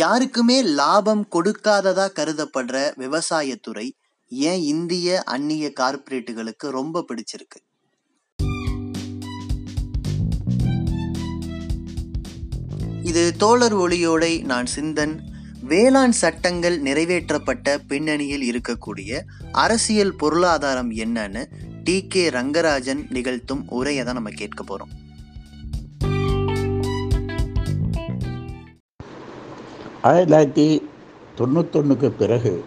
யாருக்குமே லாபம் கொடுக்காததா கருதப்படுற விவசாயத்துறை ஏன் இந்திய அந்நிய கார்ப்பரேட்டுகளுக்கு ரொம்ப பிடிச்சிருக்கு? இது தோழர் ஒளியோடை நான் சிந்தன். வேளாண் சட்டங்கள் நிறைவேற்றப்பட்ட பின்னணியில் இருக்கக்கூடிய அரசியல் பொருளாதாரம் என்னன்னு டி கே ரங்கராஜன் நிகழ்த்தும் உரையை தான் நம்ம கேட்க போறோம். ஆயிரத்தி தொள்ளாயிரத்தி தொண்ணூத்தொன்னுக்கு பிறகு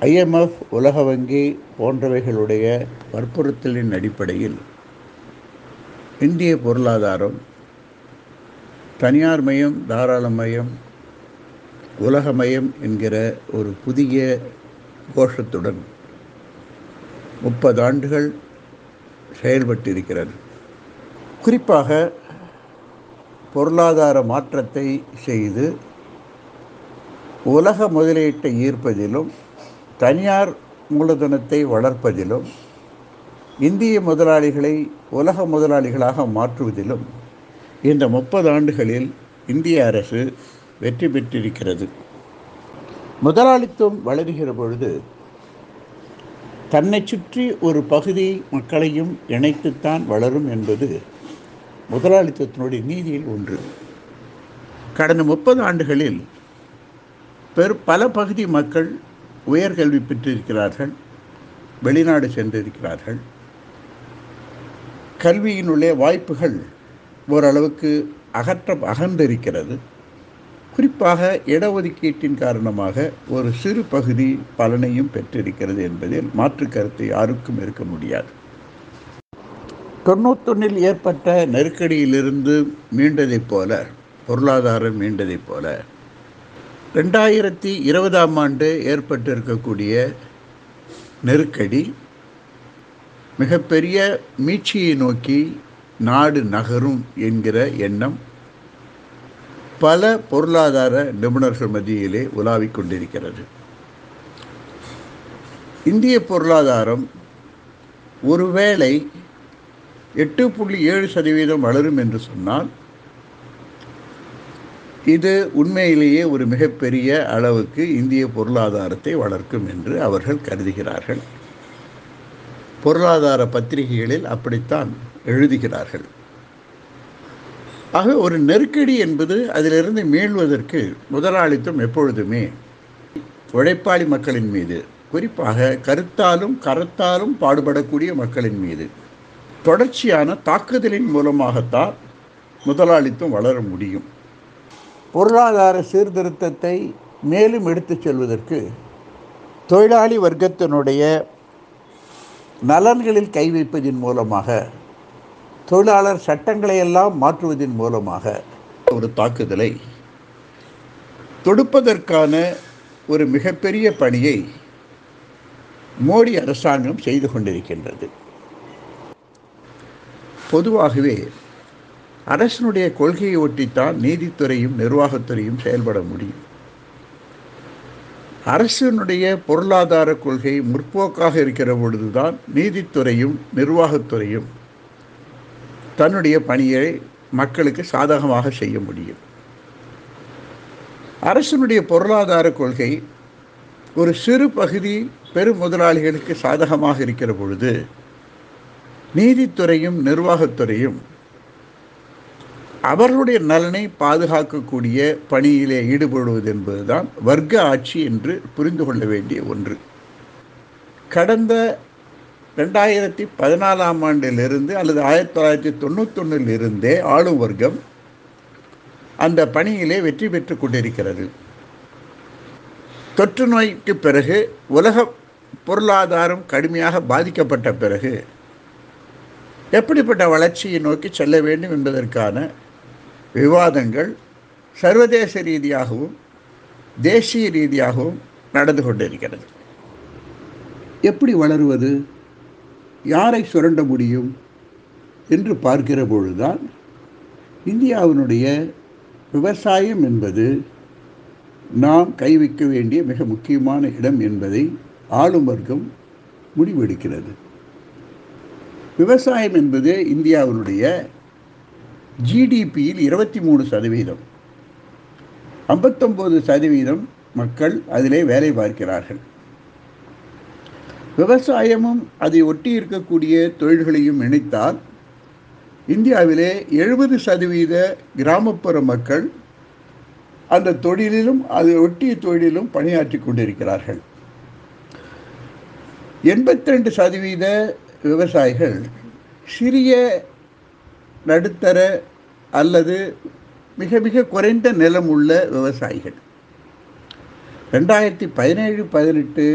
ஐஎம்எஃப் உலக வங்கி போன்றவைகளுடைய வற்புறுத்தலின் அடிப்படையில் இந்திய பொருளாதாரம் தனியார் மயம் தாராளமயம் உலகமயம் என்கிற ஒரு புதிய கோஷத்துடன் முப்பது ஆண்டுகள் செயல்பட்டிருக்கிறது. குறிப்பாக பொருளாதார மாற்றத்தை செய்து உலக முதலீட்டை ஈர்ப்பதிலும் தனியார் மூலதனத்தை வளர்ப்பதிலும் இந்திய முதலாளிகளை உலக முதலாளிகளாக மாற்றுவதிலும் இந்த முப்பது ஆண்டுகளில் இந்திய அரசு வெற்றி பெற்றிருக்கிறது. முதலாளித்துவம் வளருகிற பொழுது தன்னை சுற்றி ஒரு பகுதி மக்களையும் இணைத்துத்தான் வளரும் என்பது முதலாளித்துவத்தினுடைய நீதியில் ஒன்று. கடந்த முப்பது ஆண்டுகளில் பெரு பல பகுதி மக்கள் உயர்கல்வி பெற்றிருக்கிறார்கள் வெளிநாடு சென்றிருக்கிறார்கள். கல்வியினுள்ளே வாய்ப்புகள் ஓரளவுக்கு அகற்ற அகன்றிருக்கிறது. குறிப்பாக இடஒதுக்கீட்டின் காரணமாக ஒரு சிறு பகுதி பலனையும் பெற்றிருக்கிறது என்பதில் மாற்று கருத்து யாருக்கும் இருக்க முடியாது. தொண்ணூத்தொன்னில் ஏற்பட்ட நெருக்கடியிலிருந்து மீண்டதைப் போல பொருளாதாரம் மீண்டதைப் போல ரெண்டாயிரத்தி இருபதாம் ஆண்டு ஏற்பட்டிருக்கக்கூடிய நெருக்கடி மிகப்பெரிய மீட்சியை நோக்கி நாடு நகரும் என்கிற எண்ணம் பல பொருளாதார நிபுணர்கள் மத்தியிலே உலாவிக் கொண்டிருக்கிறது. இந்திய பொருளாதாரம் ஒருவேளை எட்டு புள்ளி ஏழு சதவீதம் வளரும் என்று சொன்னால் இது உண்மையிலேயே ஒரு மிகப்பெரிய அளவுக்கு இந்திய பொருளாதாரத்தை வளர்க்கும் என்று அவர்கள் கருதுகிறார்கள். பொருளாதார பத்திரிகைகளில் அப்படித்தான் எழுதுகிறார்கள். ஆக ஒரு நெருக்கடி என்பது அதிலிருந்து மீள்வதற்கு முதலாளித்துவம் எப்பொழுதுமே உழைப்பாளி மக்களின் மீது குறிப்பாக கருத்தாலும் கரத்தாலும் பாடுபடக்கூடிய மக்களின் மீது தொடர்ச்சியான தாக்குதலின் மூலமாகத்தான் முதலாளித்துவம் வளர முடியும். பொருளாதார சீர்திருத்தத்தை மேலும் எடுத்துச் செல்வதற்கு தொழிலாளி வர்க்கத்தினுடைய நலன்களில் கை வைப்பதின் மூலமாக தொழிலாளர் சட்டங்களை எல்லாம் மாற்றுவதன் மூலமாக ஒரு தாக்குதலை தொடுப்பதற்கான ஒரு மிகப்பெரிய பணியை மோடி அரசாங்கம் செய்து கொண்டிருக்கின்றது. பொதுவாகவே அரசனுடைய கொள்கையை ஒட்டித்தான் நீதித்துறையும் நிர்வாகத்துறையும் செயல்பட முடியும். அரசனுடைய பொருளாதார கொள்கை முற்போக்காக இருக்கிற பொழுதுதான் நீதித்துறையும் நிர்வாகத்துறையும் தன்னுடைய பணியை மக்களுக்கு சாதகமாக செய்ய முடியும். அரசனுடைய பொருளாதார கொள்கை ஒரு சிறு பகுதி பெரும் முதலாளிகளுக்கு சாதகமாக இருக்கிற பொழுது நீதித்துறையும் நிர்வாகத்துறையும் அவர்களுடைய நலனை பாதுகாக்கக்கூடிய பணியிலே ஈடுபடுவது என்பதுதான் வர்க்க ஆட்சி என்று புரிந்து கொள்ள வேண்டிய ஒன்று. கடந்த ரெண்டாயிரத்தி பதினாலாம் ஆண்டிலிருந்து அல்லது ஆயிரத்தி தொள்ளாயிரத்தி தொண்ணூத்தொன்னில் இருந்தே ஆளும் வர்க்கம் அந்த பணியிலே வெற்றி பெற்று கொண்டிருக்கிறது. தொற்று நோய்க்கு பிறகு உலக பொருளாதாரம் கடுமையாக பாதிக்கப்பட்ட பிறகு எப்படிப்பட்ட வளர்ச்சியை நோக்கி செல்ல வேண்டும் என்பதற்கான விவாதங்கள் சர்வதேச ரீதியாகவும் தேசிய ரீதியாகவும் நடந்து கொண்டிருக்கிறது. எப்படி வளருவது? யாரை சுரண்ட முடியும்? என்று பார்க்கிற பொழுதுதான் இந்தியாவினுடைய விவசாயம் என்பது நாம் கை வைக்க வேண்டிய மிக முக்கியமான இடம் என்பதை ஆளும் வர்க்கம் முடிவெடுக்கிறது. விவசாயம் என்பது இந்தியாவினுடைய ஜிடிபியில் இருபத்தி மூணு சதவீதம். ஐம்பத்தொம்போது சதவீதம் மக்கள் அதிலே வேலை பார்க்கிறார்கள். விவசாயமும் அதை ஒட்டி இருக்கக்கூடிய தொழில்களையும் இணைத்தால் இந்தியாவிலே எழுபது சதவீத கிராமப்புற மக்கள் அந்த தொழிலிலும் அதை ஒட்டிய தொழிலிலும் பணியாற்றி கொண்டிருக்கிறார்கள். எண்பத்தி ரெண்டு சதவீத விவசாயிகள் சிறிய நடுத்தர அல்லது மிக மிக குறைந்த நிலம் உள்ள விவசாயிகள். ரெண்டாயிரத்தி பதினேழு பதினெட்டு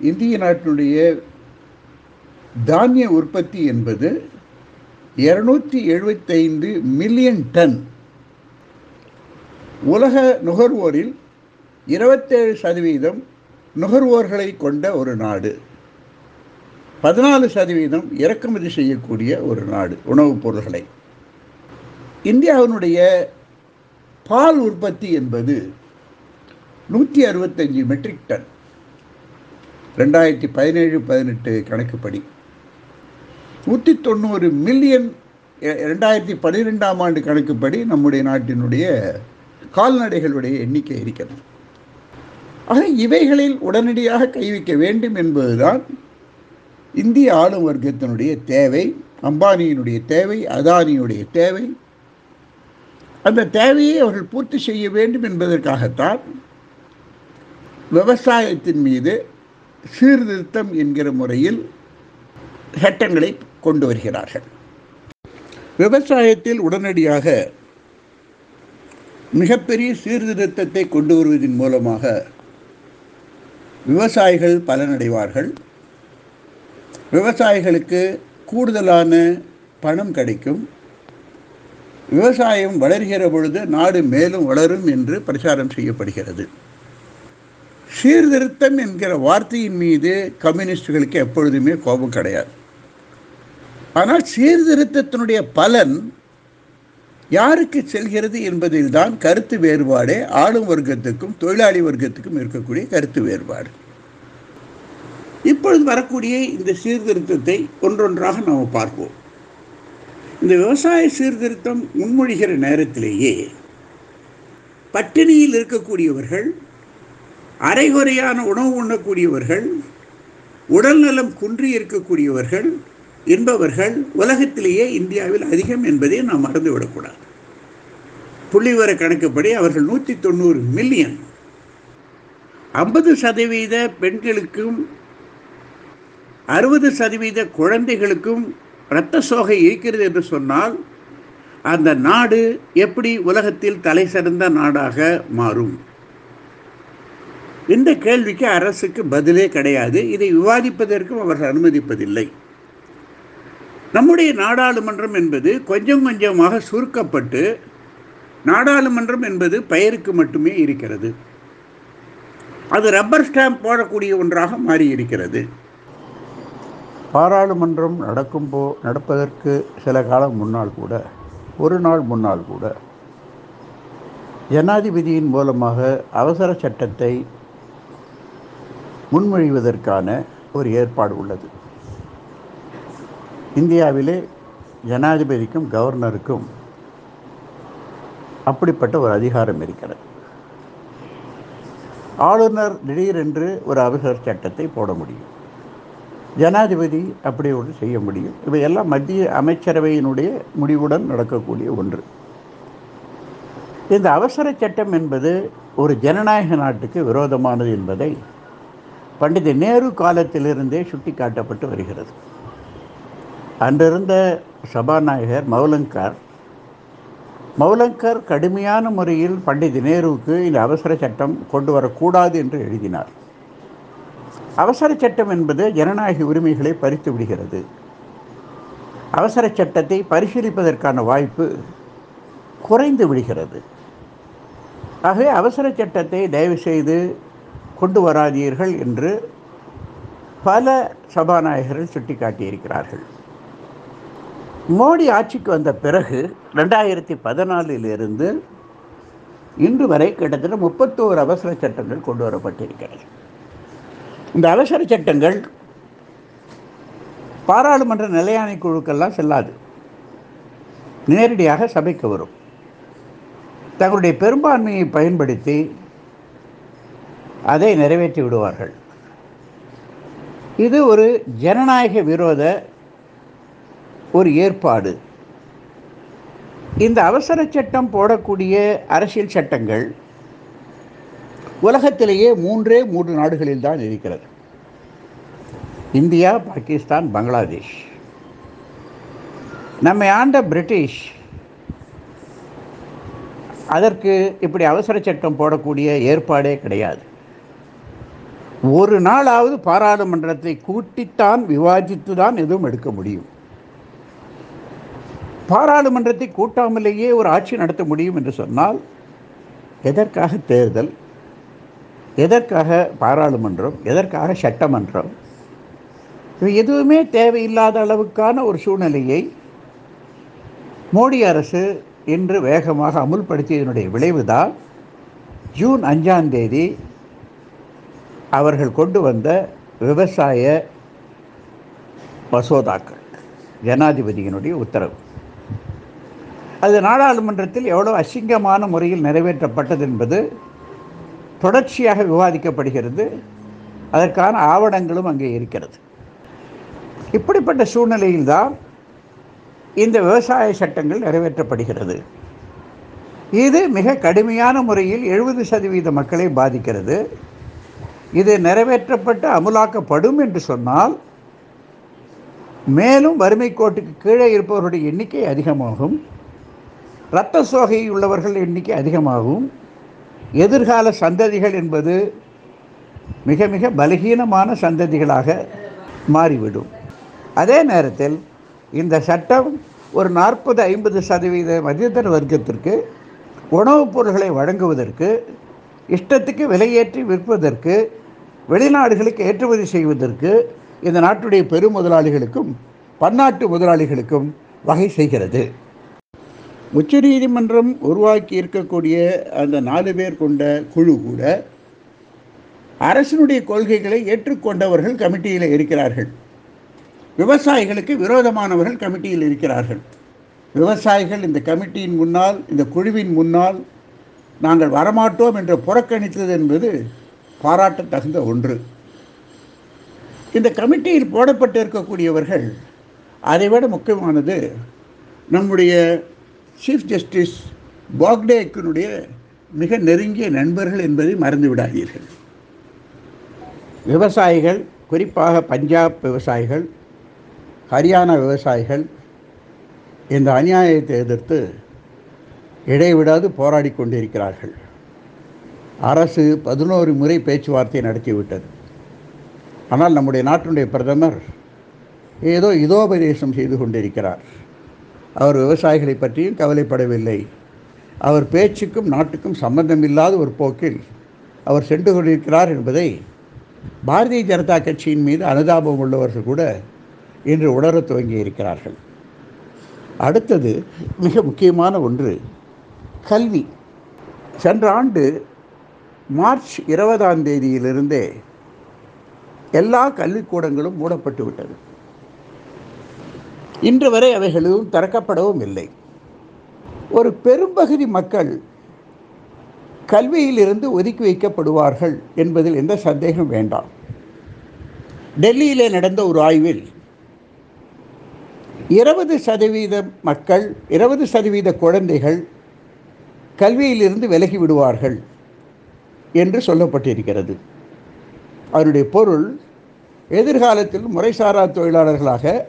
இந்திய நாட்டினுடைய தானிய உற்பத்தி என்பது இருநூற்றி எழுபத்தைந்து மில்லியன் டன். உலக நுகர்வோரில் இருபத்தேழு சதவீதம் நுகர்வோர்களை கொண்ட ஒரு நாடு. பதினாலு சதவீதம் இறக்குமதி செய்யக்கூடிய ஒரு நாடு உணவுப் பொருள்களை. இந்தியாவினுடைய பால் உற்பத்தி என்பது நூற்றி அறுபத்தஞ்சு மெட்ரிக் டன் ரெண்டாயிரத்தி பதினேழு பதினெட்டு கணக்குப்படி. நூற்றி தொண்ணூறு மில்லியன் ரெண்டாயிரத்தி பன்னிரெண்டாம் ஆண்டு கணக்குப்படி நம்முடைய நாட்டினுடைய கால்நடைகளுடைய எண்ணிக்கை இருக்கிறது. ஆக இவைகளில் உடனடியாக கைவிக்க வேண்டும் என்பதுதான் இந்திய ஆளும் வர்க்கத்தினுடைய தேவை அம்பானியினுடைய தேவை அதானியுடைய தேவை. அந்த தேவையை அவர்கள் பூர்த்தி செய்ய வேண்டும் என்பதற்காகத்தான் விவசாயத்தின் மீது சீர்திருத்தம் என்கிற முறையில் சட்டங்களை கொண்டு வருகிறார்கள். விவசாயத்தில் உடனடியாக மிகப்பெரிய சீர்திருத்தத்தை கொண்டு வருவதன் மூலமாக விவசாயிகள் பலனடைவார்கள். விவசாயிகளுக்கு கூடுதலான பணம் கிடைக்கும். விவசாயம் வளர்கிற பொழுது நாடு மேலும் வளரும் என்று பிரச்சாரம் செய்யப்படுகிறது. சீர்திருத்தம் என்கிற வார்த்தையின் மீது கம்யூனிஸ்டுகளுக்கு எப்பொழுதுமே கோபம் கிடையாது. ஆனால் சீர்திருத்தத்தினுடைய பலன் யாருக்கு செல்கிறது என்பதில்தான் கருத்து வேறுபாடே ஆளும் வர்க்கத்துக்கும் தொழிலாளி வர்க்கத்துக்கும் இருக்கக்கூடிய கருத்து வேறுபாடு. இப்பொழுது வரக்கூடிய இந்த சீர்திருத்தத்தை ஒன்றொன்றாக நாம் பார்ப்போம். இந்த விவசாய சீர்திருத்தம் முன்மொழிகிற நேரத்திலேயே பட்டினியில் இருக்கக்கூடியவர்கள் அரைகுறையான உணவு உண்ணக்கூடியவர்கள் உடல்நலம் குன்றி இருக்கக்கூடியவர்கள் என்பவர்கள் உலகத்திலேயே இந்தியாவில் அதிகம் என்பதை நாம் மறந்துவிடக்கூடாது. புள்ளிவர கணக்குப்படி அவர்கள் நூற்றி தொண்ணூறு மில்லியன். ஐம்பது சதவீத பெண்களுக்கும் அறுபது சதவீத குழந்தைகளுக்கும் இரத்த சோகை இருக்கிறது என்று சொன்னால் அந்த நாடு எப்படி உலகத்தில் தலை சிறந்த நாடாக மாறும்? இந்த கேள்விக்கு அரசுக்கு பதிலே கிடையாது. இதை விவாதிப்பதற்கும் அவர்கள் அனுமதிப்பதில்லை. நம்முடைய நாடாளுமன்றம் என்பது கொஞ்சம் கொஞ்சமாக சுருக்கப்பட்டு நாடாளுமன்றம் என்பது பெயருக்கு மட்டுமே இருக்கிறது. அது ரப்பர் ஸ்டாம்ப் போடக்கூடிய ஒன்றாக மாறி இருக்கிறது பாராளுமன்றம் நடக்கும் போ நடப்பதற்கு சில காலம் முன்னால் கூட ஒரு நாள் முன்னால் கூட ஜனாதிபதியின் மூலமாக அவசர சட்டத்தை முன்மொழிவதற்கான ஒரு ஏற்பாடு உள்ளது. இந்தியாவிலே ஜனாதிபதிக்கும் கவர்னருக்கும் அப்படிப்பட்ட ஒரு அதிகாரம் இருக்கிறது. ஆளுநர் திடீரென்று ஒரு அவசர சட்டத்தை போட முடியும். ஜனாதிபதி அப்படி ஒன்று செய்ய முடியும். இவையெல்லாம் மத்திய அமைச்சரவையினுடைய முடிவுடன் நடக்கக்கூடிய ஒன்று. இந்த அவசர சட்டம் என்பது ஒரு ஜனநாயக நாட்டுக்கு விரோதமானது என்பதை பண்டித நேரு காலத்திலிருந்தே சுட்டி காட்டப்பட்டு வருகிறது. அன்றிருந்த சபாநாயகர் மௌலங்கர் மௌலங்கர் கடுமையான முறையில் பண்டித நேருவுக்கு இந்த அவசர சட்டம் கொண்டு வரக்கூடாது என்று எழுதினார். அவசர சட்டம் என்பது ஜனநாயக உரிமைகளை பறித்து விடுகிறது. அவசர சட்டத்தை பரிசீலிப்பதற்கான வாய்ப்பு குறைந்து விடுகிறது. ஆகவே அவசர சட்டத்தை தயவு செய்து கொண்டு வராதீர்கள் என்று பல சபாநாயகர்கள் சுட்டிக்காட்டியிருக்கிறார்கள். மோடி ஆட்சிக்கு வந்த பிறகு ரெண்டாயிரத்தி பதினாலிலிருந்து இன்று வரை கிட்டத்தட்ட முப்பத்தோரு அவசர சட்டங்கள் கொண்டு வரப்பட்டிருக்கிறது இந்த அவசர சட்டங்கள் பாராளுமன்ற நிலையாணை குழுக்கெல்லாம் செல்லாது. நேரடியாக சபைக்கு வரும். தங்களுடைய பெரும்பான்மையை பயன்படுத்தி அதை நிறைவேற்றி விடுவார்கள். இது ஒரு ஜனநாயக விரோத ஒரு ஏற்பாடு. இந்த அவசர சட்டம் போடக்கூடிய அரசியல் சட்டங்கள் உலகத்திலேயே மூன்றே மூன்று நாடுகளில் தான் இருக்கிறது. இந்தியா பாகிஸ்தான் பங்களாதேஷ். நம்மை ஆண்ட பிரிட்டிஷ் அதற்கு இப்படி அவசர சட்டம் போடக்கூடிய ஏற்பாடே கிடையாது. ஒரு நாளாவது பாராளுமன்றத்தை கூட்டித்தான் விவாதித்து தான் எதுவும் எடுக்க முடியும். பாராளுமன்றத்தை கூட்டாமலேயே ஒரு ஆட்சி நடத்த முடியும் என்று சொன்னால் எதற்காக தேர்தல்? எதற்காக பாராளுமன்றம் எதற்காக சட்டமன்றம்? எதுவுமே தேவையில்லாத அளவுக்கான ஒரு சூழ்நிலையை மோடி அரசு இன்று வேகமாக அமுல்படுத்தியதனுடைய விளைவுதான் ஜூன் அஞ்சாம் தேதி அவர்கள் கொண்டு வந்த விவசாய மசோதாக்கள் ஜனாதிபதியினுடைய உத்தரவு. அது நாடாளுமன்றத்தில் எவ்வளோ அசிங்கமான முறையில் நிறைவேற்றப்பட்டது என்பது தொடர்ச்சியாக விவாதிக்கப்படுகிறது. அதற்கான ஆவணங்களும் அங்கே இருக்கிறது. இப்படிப்பட்ட சூழ்நிலையில்தான் இந்த விவசாய சட்டங்கள் நிறைவேற்றப்படுகிறது. இது மிக கடுமையான முறையில் எழுபது சதவீத மக்களை பாதிக்கிறது. இது நிறைவேற்றப்பட்டு அமுலாக்கப்படும் என்று சொன்னால் மேலும் வறுமை கோட்டுக்கு கீழே இருப்பவர்களுடைய எண்ணிக்கை அதிகமாகும். இரத்த சோகை உள்ளவர்கள் எண்ணிக்கை அதிகமாகும். எதிர்கால சந்ததிகள் என்பது மிக மிக பலகீனமான சந்ததிகளாக மாறிவிடும். அதே நேரத்தில் இந்த சட்டம் ஒரு நாற்பது ஐம்பது சதவீத மதியதர வர்க்கத்திற்கு உணவுப் பொருட்களை வழங்குவதற்கு இஷ்டத்துக்கு விலையேற்றி விற்பதற்கு வெளிநாடுகளுக்கு ஏற்றுமதி செய்வதற்கு இந்த நாட்டுடைய பெரும் முதலாளிகளுக்கும் பன்னாட்டு முதலாளிகளுக்கும் வகை செய்கிறது. உச்ச நீதிமன்றம் உருவாக்கி இருக்கக்கூடிய அந்த நாலு பேர் கொண்ட குழு கூட அரசினுடைய கொள்கைகளை ஏற்றுக்கொண்டவர்கள் கமிட்டியில் இருக்கிறார்கள். விவசாயிகளுக்கு விரோதமானவர்கள் கமிட்டியில் இருக்கிறார்கள். விவசாயிகள் இந்த கமிட்டியின் முன்னால் இந்த குழுவின் முன்னால் நாங்கள் வரமாட்டோம் என்று புறக்கணித்தது என்பது பாராட்ட தகுந்த ஒன்று. இந்த கமிட்டியில் போடப்பட்டிருக்கக்கூடியவர்கள் அதைவிட முக்கியமானது நம்முடைய சீஃப் ஜஸ்டிஸ் பாக்டேக்கினுடைய மிக நெருங்கிய நண்பர்கள் என்பதை மறந்து விடாதீர்கள். விவசாயிகள் குறிப்பாக பஞ்சாப் விவசாயிகள் ஹரியானா விவசாயிகள் இந்த அநியாயத்தை எதிர்த்து இடைவிடாது போராடி கொண்டிருக்கிறார்கள். அரசு பதினோரு முறை பேச்சுவார்த்தை நடத்திவிட்டது. ஆனால் நம்முடைய நாட்டினுடைய பிரதமர் ஏதோ இதோபதேசம் செய்து கொண்டிருக்கிறார். அவர் விவசாயிகளை பற்றியும் கவலைப்படவில்லை. அவர் பேச்சுக்கும் நாட்டுக்கும் சம்பந்தமில்லாத ஒரு போக்கில் அவர் சென்று கொண்டிருக்கிறார் என்பதை பாரதிய ஜனதா கட்சியின் மீது அனுதாபம் உள்ளவர்கள் கூட இன்று உணரத் துவங்கி இருக்கிறார்கள் அடுத்தது மிக முக்கியமான ஒன்று கல்வி. சென்ற ஆண்டு மார்ச் இருபதாம் தேதியிலிருந்தே எல்லா கல்விக்கூடங்களும் மூடப்பட்டு விட்டது இன்று வரை அவைகளும் திறக்கப்படவும் இல்லை. ஒரு பெரும்பகுதி மக்கள் கல்வியிலிருந்து ஒதுக்கி வைக்கப்படுவார்கள் என்பதில் எந்த சந்தேகம் வேண்டாம். டெல்லியிலே நடந்த ஒரு ஆய்வில் இருபது சதவீத மக்கள் இருபது சதவீத குழந்தைகள் கல்வியிலிருந்து விலகி விடுவார்கள் என்று சொல்லப்பட்டிருக்கிறது. அதனுடைய பொருள் எதிர்காலத்தில் முறைசாரா தொழிலாளர்களாக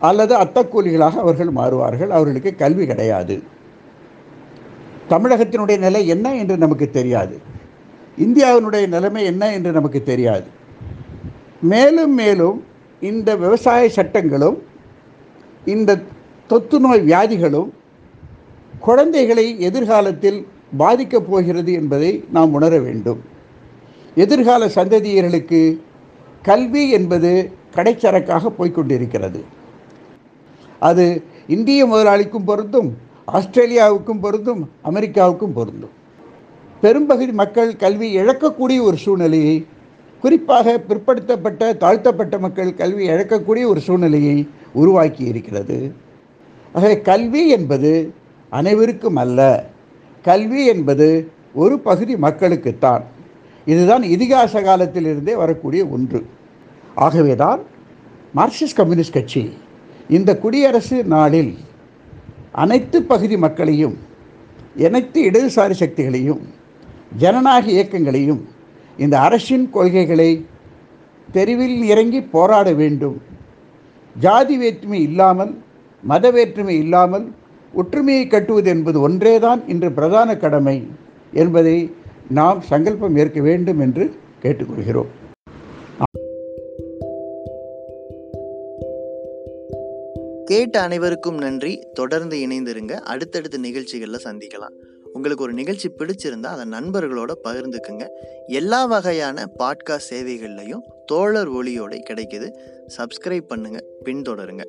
அல்லது அத்தக்கூலிகளாக அவர்கள் மாறுவார்கள். அவர்களுக்கு கல்வி கிடையாது. தமிழகத்தினுடைய நிலை என்ன என்று நமக்கு தெரியாது. இந்தியாவினுடைய நிலைமை என்ன என்று நமக்கு தெரியாது. மேலும் மேலும் இந்த விவசாய சட்டங்களும் இந்த தொத்து நோய் வியாதிகளும் குழந்தைகளை எதிர்காலத்தில் பாதிக்கப் போகிறது என்பதை நாம் உணர வேண்டும். எதிர்கால சந்ததியர்களுக்கு கல்வி என்பது கடைச்சரக்காக போய்க்கொண்டிருக்கிறது அது இந்திய முதலாளிக்கும் பொருந்தும் ஆஸ்திரேலியாவுக்கும் பொருந்தும் அமெரிக்காவுக்கும் பொருந்தும். பெரும்பகுதி மக்கள் கல்வி இழக்கக்கூடிய ஒரு சூழ்நிலையை குறிப்பாக பிற்படுத்தப்பட்ட தாழ்த்தப்பட்ட மக்கள் கல்வி இழக்கக்கூடிய ஒரு சூழ்நிலையை உருவாக்கி இருக்கிறது. ஆகவே கல்வி என்பது அனைவருக்கும் அல்ல. கல்வி என்பது ஒரு பகுதி மக்களுக்குத்தான். இதுதான் இதிகாச காலத்திலிருந்தே வரக்கூடிய ஒன்று. ஆகவேதான் மார்க்சிஸ்ட் கம்யூனிஸ்ட் கட்சி இந்த குடியரசு நாளில் அனைத்து பகுதி மக்களையும் அனைத்து இடதுசாரி சக்திகளையும் ஜனநாயக இயக்கங்களையும் இந்த அரசின் கொள்கைகளை தெருவில் இறங்கி போராட வேண்டும். ஜாதி வேற்றுமை இல்லாமல் மத வேற்றுமை இல்லாமல் ஒற்றுமையை கட்டுவது என்பது ஒன்றேதான் இன்று பிரதான கடமை என்பதை நாம் சங்கல்பம் ஏற்க வேண்டும் என்று கேட்டுக்கொள்கிறோம். கேட்ட அனைவருக்கும் நன்றி. தொடர்ந்து இணைந்திருங்க. அடுத்தடுத்த நிகழ்ச்சிகளில் சந்திக்கலாம். உங்களுக்கு ஒரு நிகழ்ச்சி பிடிச்சிருந்தா அதை நண்பர்களோட பகிர்ந்துக்குங்க. எல்லா வகையான பாட்காஸ்ட் சேவைகள்லையும் தோழர் ஒளியோட கிடைக்குது. சப்ஸ்கிரைப் பண்ணுங்க. பின்தொடருங்க.